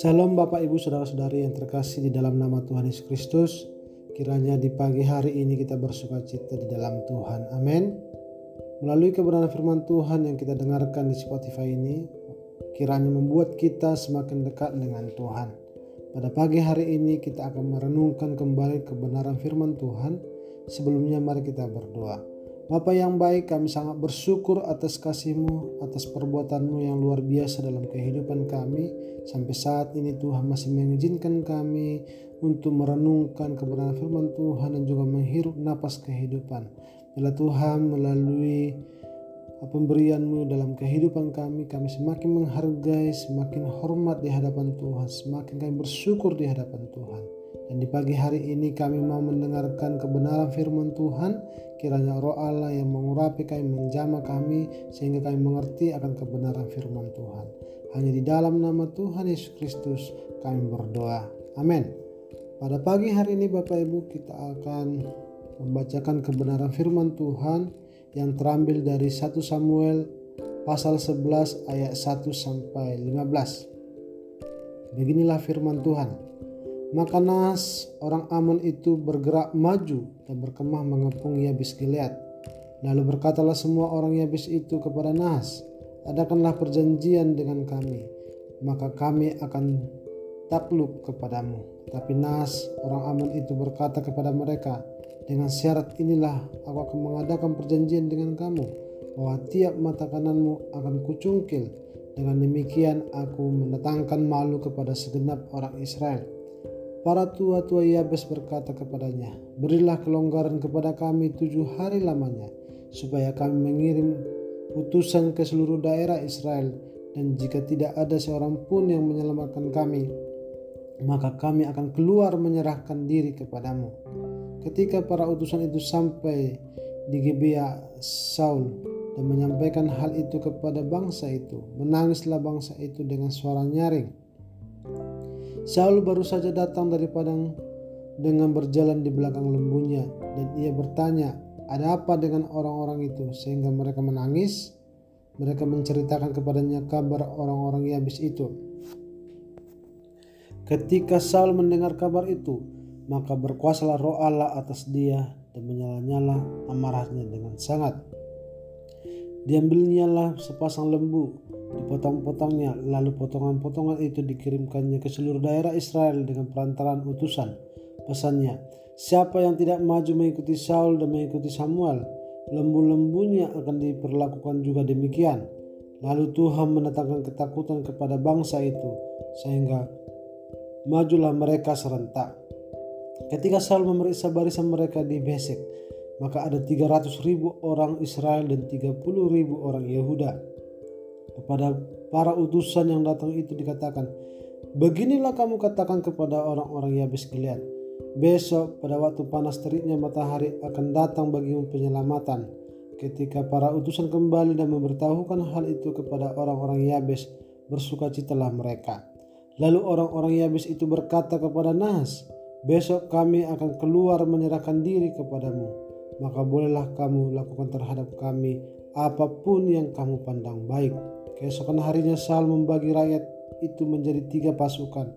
Salam Bapak Ibu Saudara-saudari yang terkasih di dalam nama Tuhan Yesus Kristus. Kiranya di pagi hari ini kita bersuka cita di dalam Tuhan. Amin. Melalui kebenaran firman Tuhan yang kita dengarkan di Spotify ini, kiranya membuat kita semakin dekat dengan Tuhan. Pada pagi hari ini kita akan merenungkan kembali kebenaran firman Tuhan. Sebelumnya mari kita berdoa. Bapa yang baik, kami sangat bersyukur atas kasih-Mu, atas perbuatan-Mu yang luar biasa dalam kehidupan kami. Sampai saat ini Tuhan masih mengizinkan kami untuk merenungkan kebenaran firman Tuhan dan juga menghirup napas kehidupan. Bila Tuhan melalui pemberian-Mu dalam kehidupan kami, kami semakin menghargai, semakin hormat di hadapan Tuhan, semakin kami bersyukur di hadapan Tuhan. Dan di pagi hari ini kami mau mendengarkan kebenaran firman Tuhan. Kiranya roh Allah yang mengurapi kami, menjama kami, sehingga kami mengerti akan kebenaran firman Tuhan. Hanya di dalam nama Tuhan Yesus Kristus kami berdoa. Amin. Pada pagi hari ini Bapak Ibu kita akan membacakan kebenaran firman Tuhan yang terambil dari 1 Samuel pasal 11 ayat 1 sampai 15. Beginilah firman Tuhan. Maka Nas orang Amon itu bergerak maju dan berkemah mengepung Yabis Gilead. Lalu berkatalah semua orang Yabis itu kepada Nas, adakanlah perjanjian dengan kami, maka kami akan takluk kepadamu. Tapi Nas orang Amon itu berkata kepada mereka, dengan syarat inilah aku akan mengadakan perjanjian dengan kamu, bahwa tiap mata kananmu akan kucungkil. Dengan demikian aku mendatangkan malu kepada segenap orang Israel Para tua-tua Yabes berkata kepadanya, Berilah kelonggaran kepada kami tujuh hari lamanya, supaya kami mengirim utusan ke seluruh daerah Israel, dan jika tidak ada seorang pun yang menyelamatkan kami, maka kami akan keluar menyerahkan diri kepadamu. Ketika para utusan itu sampai di Gebea Saul dan menyampaikan hal itu kepada bangsa itu, menangislah bangsa itu dengan suara nyaring Saul baru saja datang dari padang dengan berjalan di belakang lembunya dan ia bertanya, "Ada apa dengan orang-orang itu?" sehingga mereka menangis. Mereka menceritakan kepadanya kabar orang-orang Yabis itu. Ketika Saul mendengar kabar itu, maka berkuasalah roh Allah atas dia dan menyala-nyala amarahnya dengan sangat. Diambilnyalah sepasang lembu dipotong-potongnya, lalu potongan-potongan itu dikirimkannya ke seluruh daerah Israel dengan perantaran utusan. Pesannya, siapa yang tidak maju mengikuti Saul dan mengikuti Samuel, lembu-lembunya akan diperlakukan juga demikian. Lalu Tuhan mendatangkan ketakutan kepada bangsa itu, sehingga majulah mereka serentak. Ketika Saul memeriksa barisan mereka di Besek, maka ada 300 ribu orang Israel dan 30 ribu orang Yehuda. Kepada para utusan yang datang itu dikatakan, Beginilah kamu katakan kepada orang-orang Yabes Gilead, besok pada waktu panas teriknya matahari akan datang bagimu penyelamatan. Ketika para utusan kembali dan memberitahukan hal itu kepada orang-orang Yabes, bersukacitalah mereka. Lalu orang-orang Yabes itu berkata kepada Nahas, Besok kami akan keluar menyerahkan diri kepadamu, maka bolehlah kamu lakukan terhadap kami apa pun yang kamu pandang baik. Keesokan harinya Saul membagi rakyat itu menjadi tiga pasukan.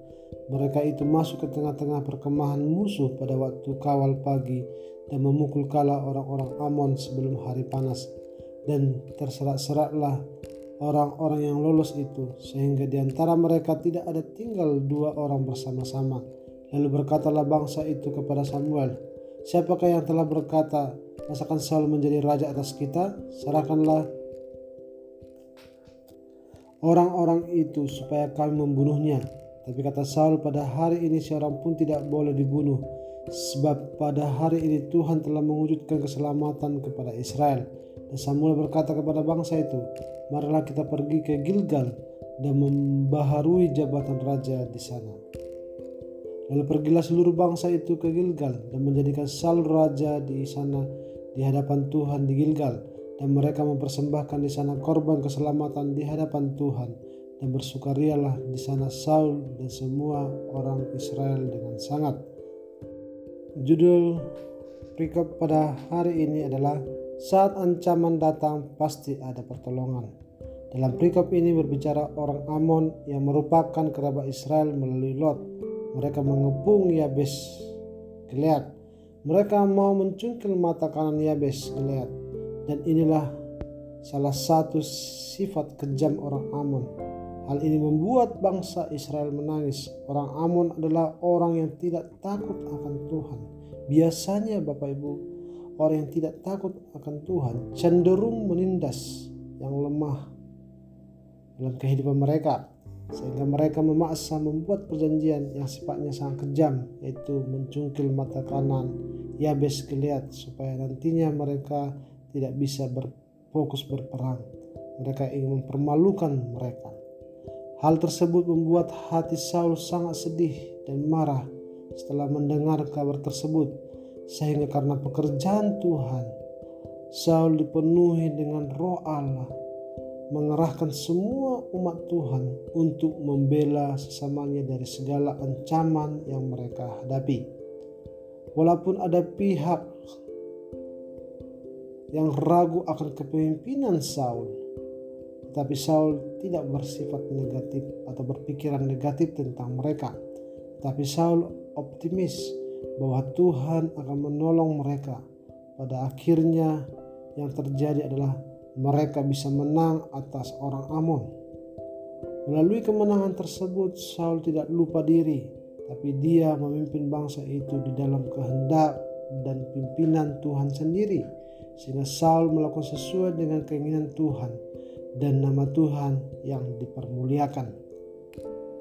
Mereka itu masuk ke tengah-tengah perkemahan musuh pada waktu kawal pagi dan memukul kala orang-orang Amon sebelum hari panas. Dan terserak-seraklah orang-orang yang lolos itu sehingga di antara mereka tidak ada tinggal dua orang bersama-sama. Lalu berkatalah bangsa itu kepada Samuel, Siapakah yang telah berkata, masakan Saul menjadi raja atas kita? Serahkanlah orang-orang itu supaya kami membunuhnya. Tapi kata Saul pada hari ini seorang pun tidak boleh dibunuh. Sebab pada hari ini Tuhan telah mewujudkan keselamatan kepada Israel. Dan Samuel berkata kepada bangsa itu, Marilah kita pergi ke Gilgal dan membaharui jabatan raja di sana. Lalu pergilah seluruh bangsa itu ke Gilgal dan menjadikan Saul raja di sana di hadapan Tuhan di Gilgal dan mereka mempersembahkan di sana korban keselamatan di hadapan Tuhan dan bersukarialah di sana Saul dan semua orang Israel dengan sangat. Judul perikop pada hari ini adalah saat ancaman datang pasti ada pertolongan. Dalam perikop ini berbicara orang Amon yang merupakan kerabat Israel melalui Lot. Mereka mengepung Yabes Gilead. Mereka mau mencungkil mata kanan Yabes Gilead. Dan inilah salah satu sifat kejam orang Amon. Hal ini membuat bangsa Israel menangis. Orang Amon adalah orang yang tidak takut akan Tuhan. Biasanya Bapak Ibu, orang yang tidak takut akan Tuhan cenderung menindas yang lemah dalam kehidupan mereka sehingga mereka memaksa membuat perjanjian yang sifatnya sangat kejam yaitu mencungkil mata kanan. Yabes Gilead supaya nantinya mereka tidak bisa berfokus berperang. Mereka ingin mempermalukan mereka. Hal tersebut membuat hati Saul sangat sedih dan marah setelah mendengar kabar tersebut. Sehingga karena pekerjaan Tuhan Saul dipenuhi dengan roh Allah mengerahkan semua umat Tuhan untuk membela sesamanya dari segala ancaman yang mereka hadapi. Walaupun ada pihak yang ragu akan kepemimpinan Saul, tetapi Saul tidak bersifat negatif atau berpikiran negatif tentang mereka. Tapi Saul optimis bahwa Tuhan akan menolong mereka. Pada akhirnya yang terjadi adalah mereka bisa menang atas orang Amon. Melalui kemenangan tersebut, Saul tidak lupa diri, tapi dia memimpin bangsa itu di dalam kehendak dan pimpinan Tuhan sendiri, sehingga Saul melakukan sesuai dengan keinginan Tuhan dan nama Tuhan yang dipermuliakan.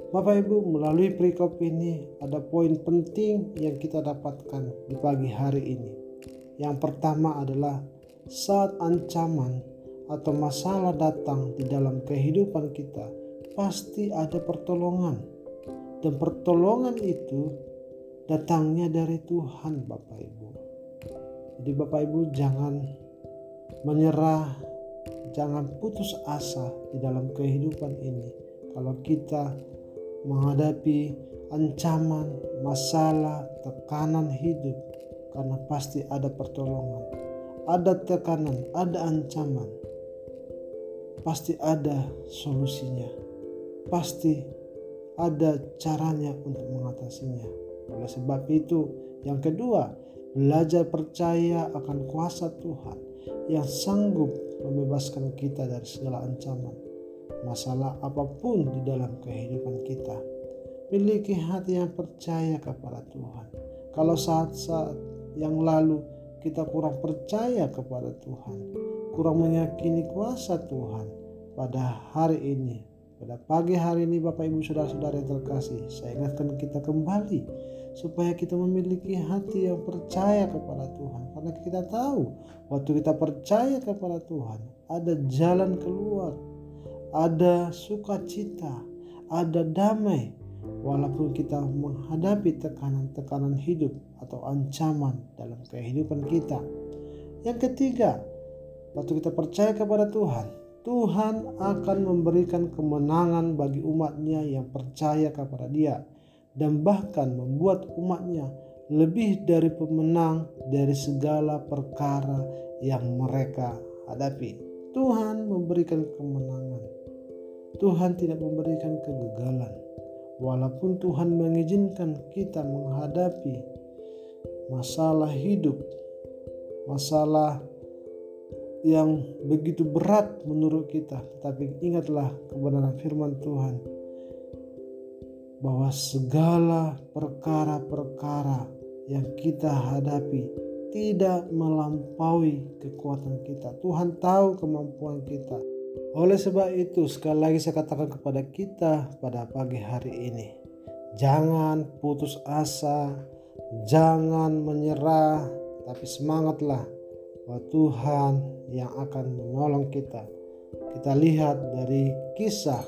Bapak Ibu, melalui perikop ini ada poin penting yang kita dapatkan di pagi hari ini. Yang pertama adalah saat ancaman atau masalah datang di dalam kehidupan kita, pasti ada pertolongan. Dan pertolongan itu datangnya dari Tuhan Bapak Ibu. Jadi Bapak Ibu jangan menyerah, jangan putus asa di dalam kehidupan ini. Kalau kita menghadapi ancaman, masalah, tekanan hidup, karena pasti ada pertolongan, ada tekanan, ada ancaman, pasti ada solusinya. Pasti ada caranya untuk mengatasinya. Oleh sebab itu, yang kedua, belajar percaya akan kuasa Tuhan yang sanggup membebaskan kita dari segala ancaman, masalah apa pun di dalam kehidupan kita. Miliki hati yang percaya kepada Tuhan. Kalau saat-saat yang lalu kita kurang percaya kepada Tuhan, kurang meyakini kuasa Tuhan pada hari ini. Pada pagi hari ini Bapak Ibu Saudara-saudara yang terkasih, saya ingatkan kita kembali supaya kita memiliki hati yang percaya kepada Tuhan. Karena kita tahu waktu kita percaya kepada Tuhan, ada jalan keluar, ada sukacita, ada damai walaupun kita menghadapi tekanan-tekanan hidup atau ancaman dalam kehidupan kita. Yang ketiga, waktu kita percaya kepada Tuhan, Tuhan akan memberikan kemenangan bagi umatnya yang percaya kepada dia dan bahkan membuat umatnya lebih dari pemenang dari segala perkara yang mereka hadapi. Tuhan memberikan kemenangan. Tuhan tidak memberikan kegagalan. Walaupun Tuhan mengizinkan kita menghadapi masalah hidup, masalah yang begitu berat menurut kita, tetapi ingatlah kebenaran firman Tuhan bahwa segala perkara-perkara yang kita hadapi tidak melampaui kekuatan kita. Tuhan tahu kemampuan kita. Oleh sebab itu, sekali lagi saya katakan kepada kita pada pagi hari ini, jangan putus asa, jangan menyerah, tapi semangatlah bahwa Tuhan yang akan menolong kita. Kita lihat dari kisah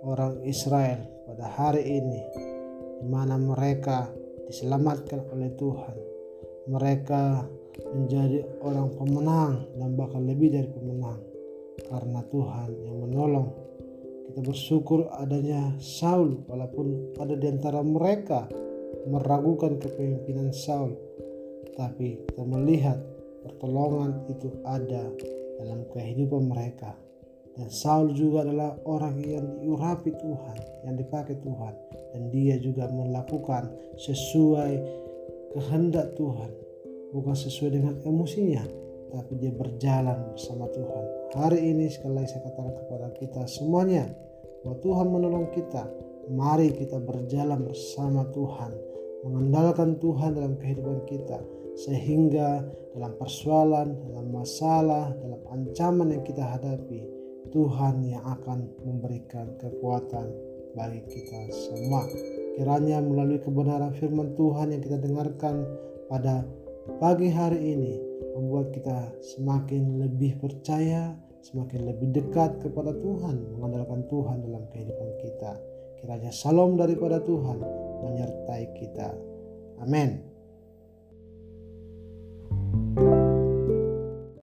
orang Israel pada hari ini di mana mereka diselamatkan oleh Tuhan. Mereka menjadi orang pemenang dan bahkan lebih dari pemenang karena Tuhan yang menolong. Kita bersyukur adanya Saul walaupun ada di antara mereka meragukan kepemimpinan Saul. Tapi kita melihat pertolongan itu ada dalam kehidupan mereka. Dan Saul juga adalah orang yang diurapi Tuhan, yang dipakai Tuhan. Dan dia juga melakukan sesuai kehendak Tuhan. Bukan sesuai dengan emosinya, tapi dia berjalan bersama Tuhan. Hari ini sekali lagi saya katakan kepada kita semuanya, bahwa Tuhan menolong kita. Mari kita berjalan bersama Tuhan, mengandalkan Tuhan dalam kehidupan kita, sehingga dalam persoalan, dalam masalah, dalam ancaman yang kita hadapi, Tuhan yang akan memberikan kekuatan bagi kita semua. Kiranya melalui kebenaran firman Tuhan yang kita dengarkan pada pagi hari ini membuat kita semakin lebih percaya, semakin lebih dekat kepada Tuhan, mengandalkan Tuhan dalam kehidupan kita. Kiranya salam daripada Tuhan menyertai kita. Amin.